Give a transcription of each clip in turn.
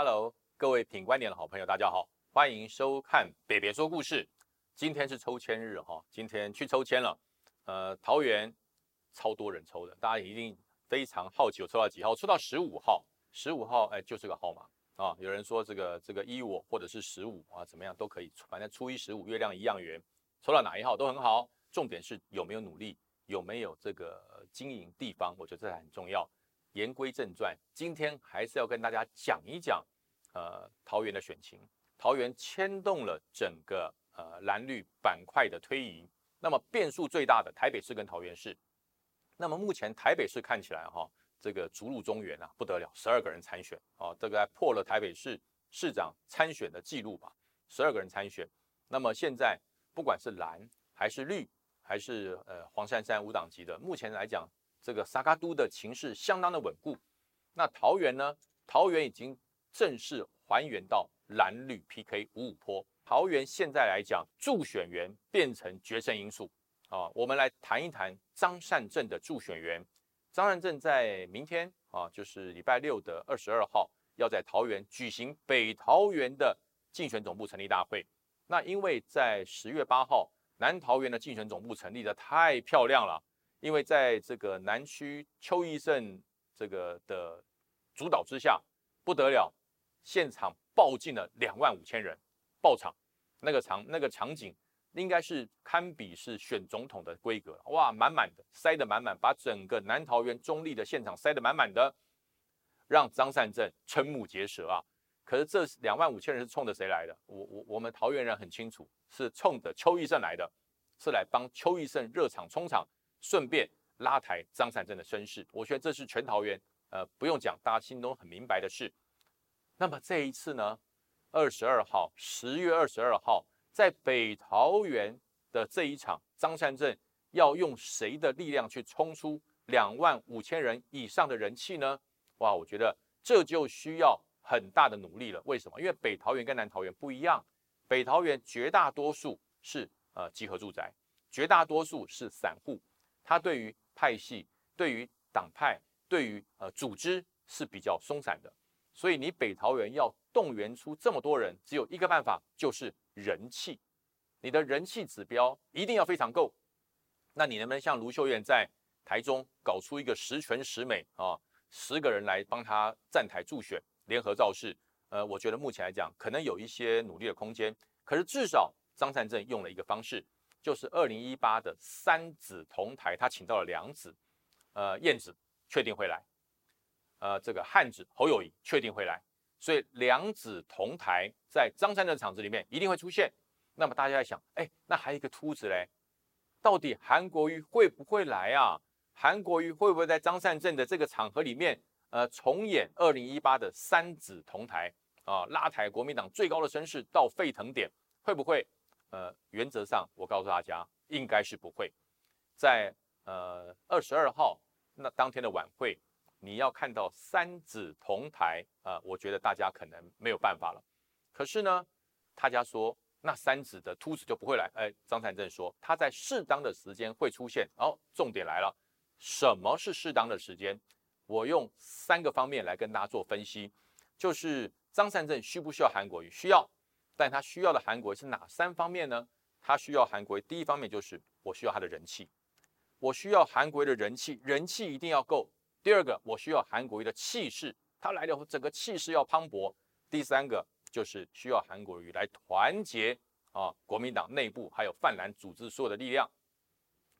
Hello，各位品观点的好朋友，大家好，欢迎收看北别说故事。今天是抽签日哈，今天去抽签了。呃，桃园超多人抽的，大家一定非常好奇，我抽到几号？抽到十五号，十五号，哎，就是个号码啊。有人说这个这个一五或者是十五啊，怎么样都可以，反正初一十五月亮一样圆，抽到哪一号都很好。重点是有没有努力，有没有这个经营地方，我觉得这很重要。言归正传，今天还是要跟大家讲一讲，呃，桃园的选情。桃园牵动了整个呃蓝绿板块的推移。那么变数最大的台北市跟桃园市。那么目前台北市看起来哈，这个逐鹿中原啊不得了，十二个人参选啊，这个破了台北市市长参选的记录吧，十二个人参选。那么现在不管是蓝还是绿，还是呃黄珊珊五党籍的，目前来讲。这个萨卡都的情势相当的稳固，那桃园呢？桃园已经正式还原到蓝绿 PK 五五坡。桃园现在来讲，助选员变成决胜因素啊。我们来谈一谈张善政的助选员。张善政在明天啊，就是礼拜六的二十二号，要在桃园举行北桃园的竞选总部成立大会。那因为在十月八号，南桃园的竞选总部成立的太漂亮了。因为在这个南区邱义胜这个的主导之下，不得了，现场爆进了两万五千人爆场，那个场那个场景应该是堪比是选总统的规格，哇，满满的，塞得满满，把整个南桃园中立的现场塞得满满的，让张善政瞠目结舌啊！可是这两万五千人是冲着谁来的？我我我们桃园人很清楚，是冲着邱义胜来的，是来帮邱义胜热场冲场。顺便拉抬张善政的声势，我觉得这是全桃园呃不用讲，大家心中很明白的事。那么这一次呢，二十二号，十月二十二号，在北桃园的这一场，张善政要用谁的力量去冲出两万五千人以上的人气呢？哇，我觉得这就需要很大的努力了。为什么？因为北桃园跟南桃园不一样，北桃园绝大多数是呃集合住宅，绝大多数是散户。他对于派系、对于党派、对于呃组织是比较松散的，所以你北桃园要动员出这么多人，只有一个办法，就是人气。你的人气指标一定要非常够。那你能不能像卢秀燕在台中搞出一个十全十美啊，十个人来帮他站台助选、联合造势？呃，我觉得目前来讲，可能有一些努力的空间。可是至少张善政用了一个方式。就是二零一八的三子同台，他请到了两子，呃，燕子确定会来，呃，这个汉子侯友谊确定会来，所以两子同台在张三的场子里面一定会出现。那么大家在想，哎，那还有一个秃子嘞，到底韩国瑜会不会来啊？韩国瑜会不会在张善政的这个场合里面，呃，重演二零一八的三子同台啊，拉抬国民党最高的声势到沸腾点，会不会？呃，原则上我告诉大家，应该是不会在呃二十二号那当天的晚会，你要看到三子同台啊，我觉得大家可能没有办法了。可是呢，大家说那三子的秃子就不会来，哎，张善政说他在适当的时间会出现。哦，重点来了，什么是适当的时间？我用三个方面来跟大家做分析，就是张善政需不需要韩国瑜？需要。但他需要的韩国是哪三方面呢？他需要韩国第一方面就是我需要他的人气，我需要韩国的人气，人气一定要够。第二个，我需要韩国瑜的气势，他来了整个气势要磅礴。第三个就是需要韩国瑜来团结啊国民党内部还有泛蓝组织所有的力量。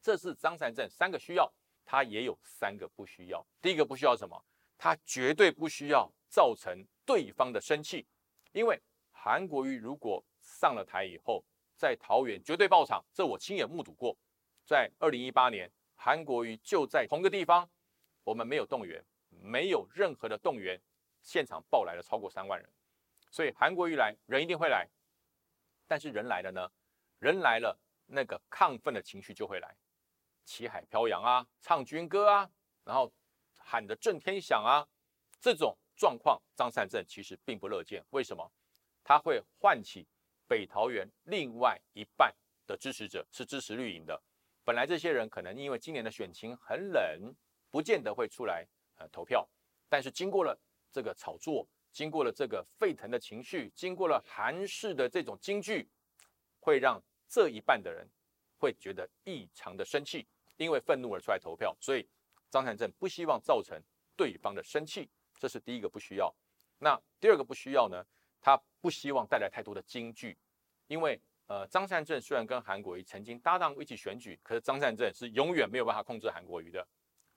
这是张善政三个需要，他也有三个不需要。第一个不需要什么？他绝对不需要造成对方的生气，因为。韩国瑜如果上了台以后，在桃园绝对爆场，这我亲眼目睹过。在二零一八年，韩国瑜就在同个地方，我们没有动员，没有任何的动员，现场爆来了超过三万人。所以韩国瑜来，人一定会来。但是人来了呢？人来了，那个亢奋的情绪就会来，旗海飘扬啊，唱军歌啊，然后喊得震天响啊，这种状况，张善政其实并不乐见。为什么？他会唤起北桃园另外一半的支持者是支持绿营的，本来这些人可能因为今年的选情很冷，不见得会出来呃投票，但是经过了这个炒作，经过了这个沸腾的情绪，经过了韩式的这种京剧，会让这一半的人会觉得异常的生气，因为愤怒而出来投票。所以张善政不希望造成对方的生气，这是第一个不需要。那第二个不需要呢？他不希望带来太多的京剧，因为呃，张善政虽然跟韩国瑜曾经搭档一起选举，可是张善政是永远没有办法控制韩国瑜的。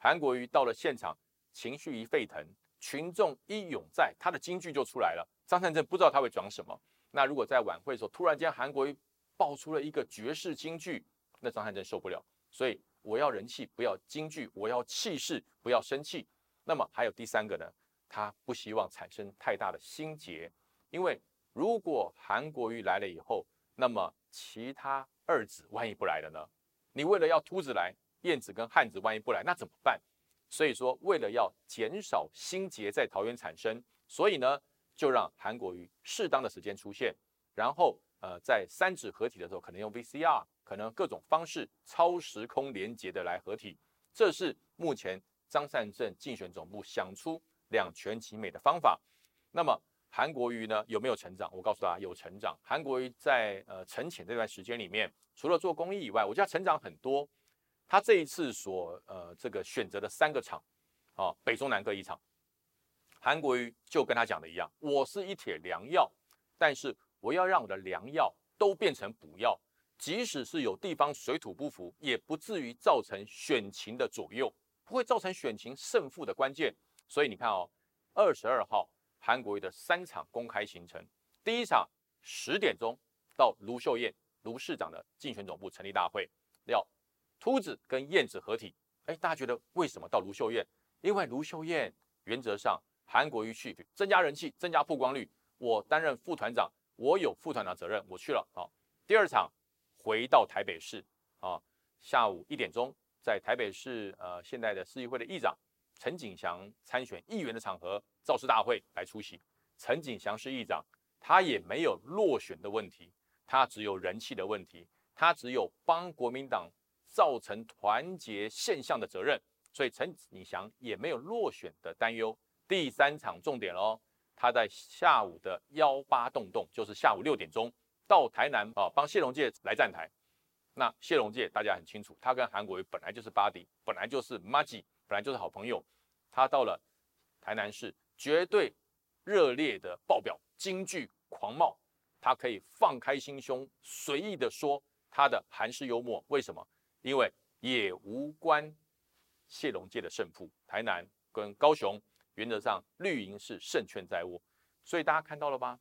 韩国瑜到了现场，情绪一沸腾，群众一涌在，他的京剧就出来了。张善政不知道他会讲什么。那如果在晚会的时候突然间韩国瑜爆出了一个绝世京剧，那张善政受不了。所以我要人气，不要京剧；我要气势，不要生气。那么还有第三个呢？他不希望产生太大的心结，因为如果韩国瑜来了以后，那么其他二子万一不来了呢？你为了要秃子来，燕子跟汉子万一不来，那怎么办？所以说，为了要减少心结在桃园产生，所以呢，就让韩国瑜适当的时间出现，然后呃，在三指合体的时候，可能用 VCR，可能各种方式超时空连接的来合体，这是目前张善政竞选总部想出。两全其美的方法，那么韩国瑜呢有没有成长？我告诉大家有成长。韩国瑜在呃沉潜这段时间里面，除了做公益以外，我觉得成长很多。他这一次所呃这个选择的三个场，啊北中南各一场，韩国瑜就跟他讲的一样，我是一帖良药，但是我要让我的良药都变成补药，即使是有地方水土不服，也不至于造成选情的左右，不会造成选情胜负的关键。所以你看哦，二十二号韩国瑜的三场公开行程，第一场十点钟到卢秀燕卢市长的竞选总部成立大会，要秃子跟燕子合体。哎，大家觉得为什么到卢秀燕？因为卢秀燕原则上韩国瑜去增加人气、增加曝光率，我担任副团长，我有副团长责任，我去了。好，第二场回到台北市啊，下午一点钟在台北市呃现在的市议会的议长。陈景祥参选议员的场合造势大会来出席。陈景祥是议长，他也没有落选的问题，他只有人气的问题，他只有帮国民党造成团结现象的责任，所以陈景祥也没有落选的担忧。第三场重点喽，他在下午的幺八洞洞，就是下午六点钟到台南啊，帮谢龙介来站台。那谢龙介大家很清楚，他跟韩国瑜本来就是巴迪，本来就是 m a g i 本来就是好朋友，他到了台南市，绝对热烈的爆表，京剧狂冒，他可以放开心胸，随意的说他的韩式幽默。为什么？因为也无关谢龙介的胜负。台南跟高雄原则上绿营是胜券在握，所以大家看到了吧？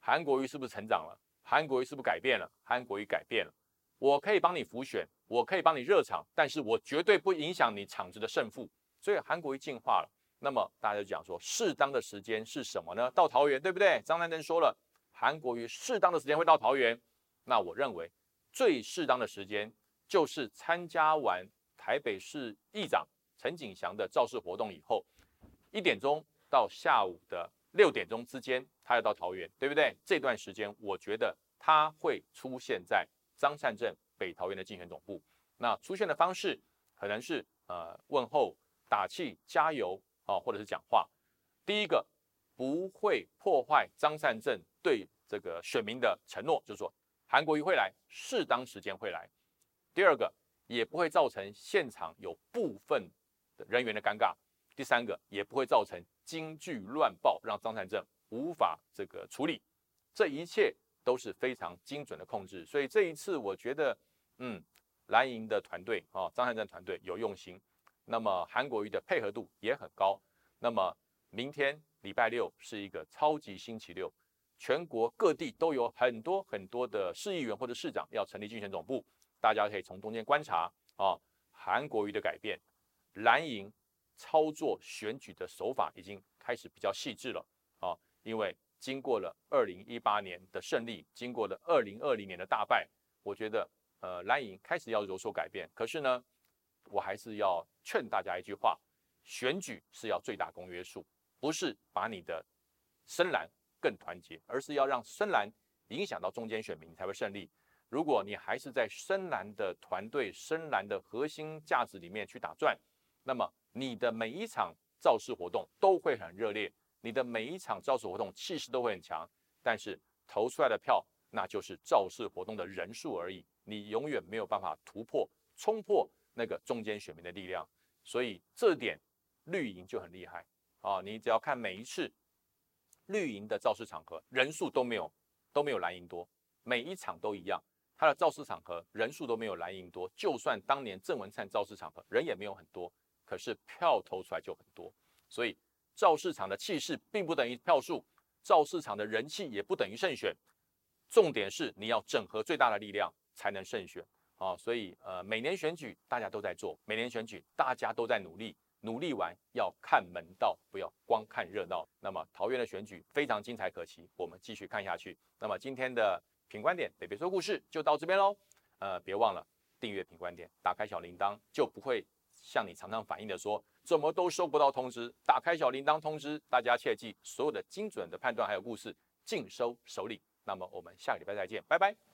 韩国瑜是不是成长了？韩国瑜是不是改变了？韩国瑜改变了。我可以帮你浮选，我可以帮你热场，但是我绝对不影响你场子的胜负。所以韩国瑜进化了，那么大家就讲说，适当的时间是什么呢？到桃园，对不对？张南登说了，韩国瑜适当的时间会到桃园。那我认为最适当的时间就是参加完台北市议长陈景祥的造势活动以后，一点钟到下午的六点钟之间，他要到桃园，对不对？这段时间，我觉得他会出现在。张善镇北桃园的竞选总部，那出现的方式可能是呃问候、打气、加油啊，或者是讲话。第一个不会破坏张善镇对这个选民的承诺，就是说韩国瑜会来，适当时间会来。第二个也不会造成现场有部分的人员的尴尬。第三个也不会造成京剧乱爆，让张善政无法这个处理。这一切。都是非常精准的控制，所以这一次我觉得，嗯，蓝营的团队啊，张善政团队有用心，那么韩国瑜的配合度也很高。那么明天礼拜六是一个超级星期六，全国各地都有很多很多的市议员或者市长要成立竞选总部，大家可以从中间观察啊，韩国瑜的改变，蓝营操作选举的手法已经开始比较细致了啊，因为。经过了二零一八年的胜利，经过了二零二零年的大败，我觉得呃蓝营开始要有所改变。可是呢，我还是要劝大家一句话：选举是要最大公约数，不是把你的深蓝更团结，而是要让深蓝影响到中间选民才会胜利。如果你还是在深蓝的团队、深蓝的核心价值里面去打转，那么你的每一场造势活动都会很热烈。你的每一场造势活动气势都会很强，但是投出来的票那就是造势活动的人数而已，你永远没有办法突破冲破那个中间选民的力量。所以这点绿营就很厉害啊！你只要看每一次绿营的造势场合，人数都没有都没有蓝营多，每一场都一样。他的造势场合人数都没有蓝营多，就算当年郑文灿造势场合人也没有很多，可是票投出来就很多。所以造市场的气势并不等于票数，造市场的人气也不等于胜选。重点是你要整合最大的力量才能胜选啊！所以呃，每年选举大家都在做，每年选举大家都在努力，努力完要看门道，不要光看热闹。那么桃园的选举非常精彩可期，我们继续看下去。那么今天的。品观点，北北说故事就到这边喽。呃，别忘了订阅品观点，打开小铃铛，就不会像你常常反映的说，怎么都收不到通知。打开小铃铛通知，大家切记，所有的精准的判断还有故事尽收手里。那么我们下个礼拜再见，拜拜。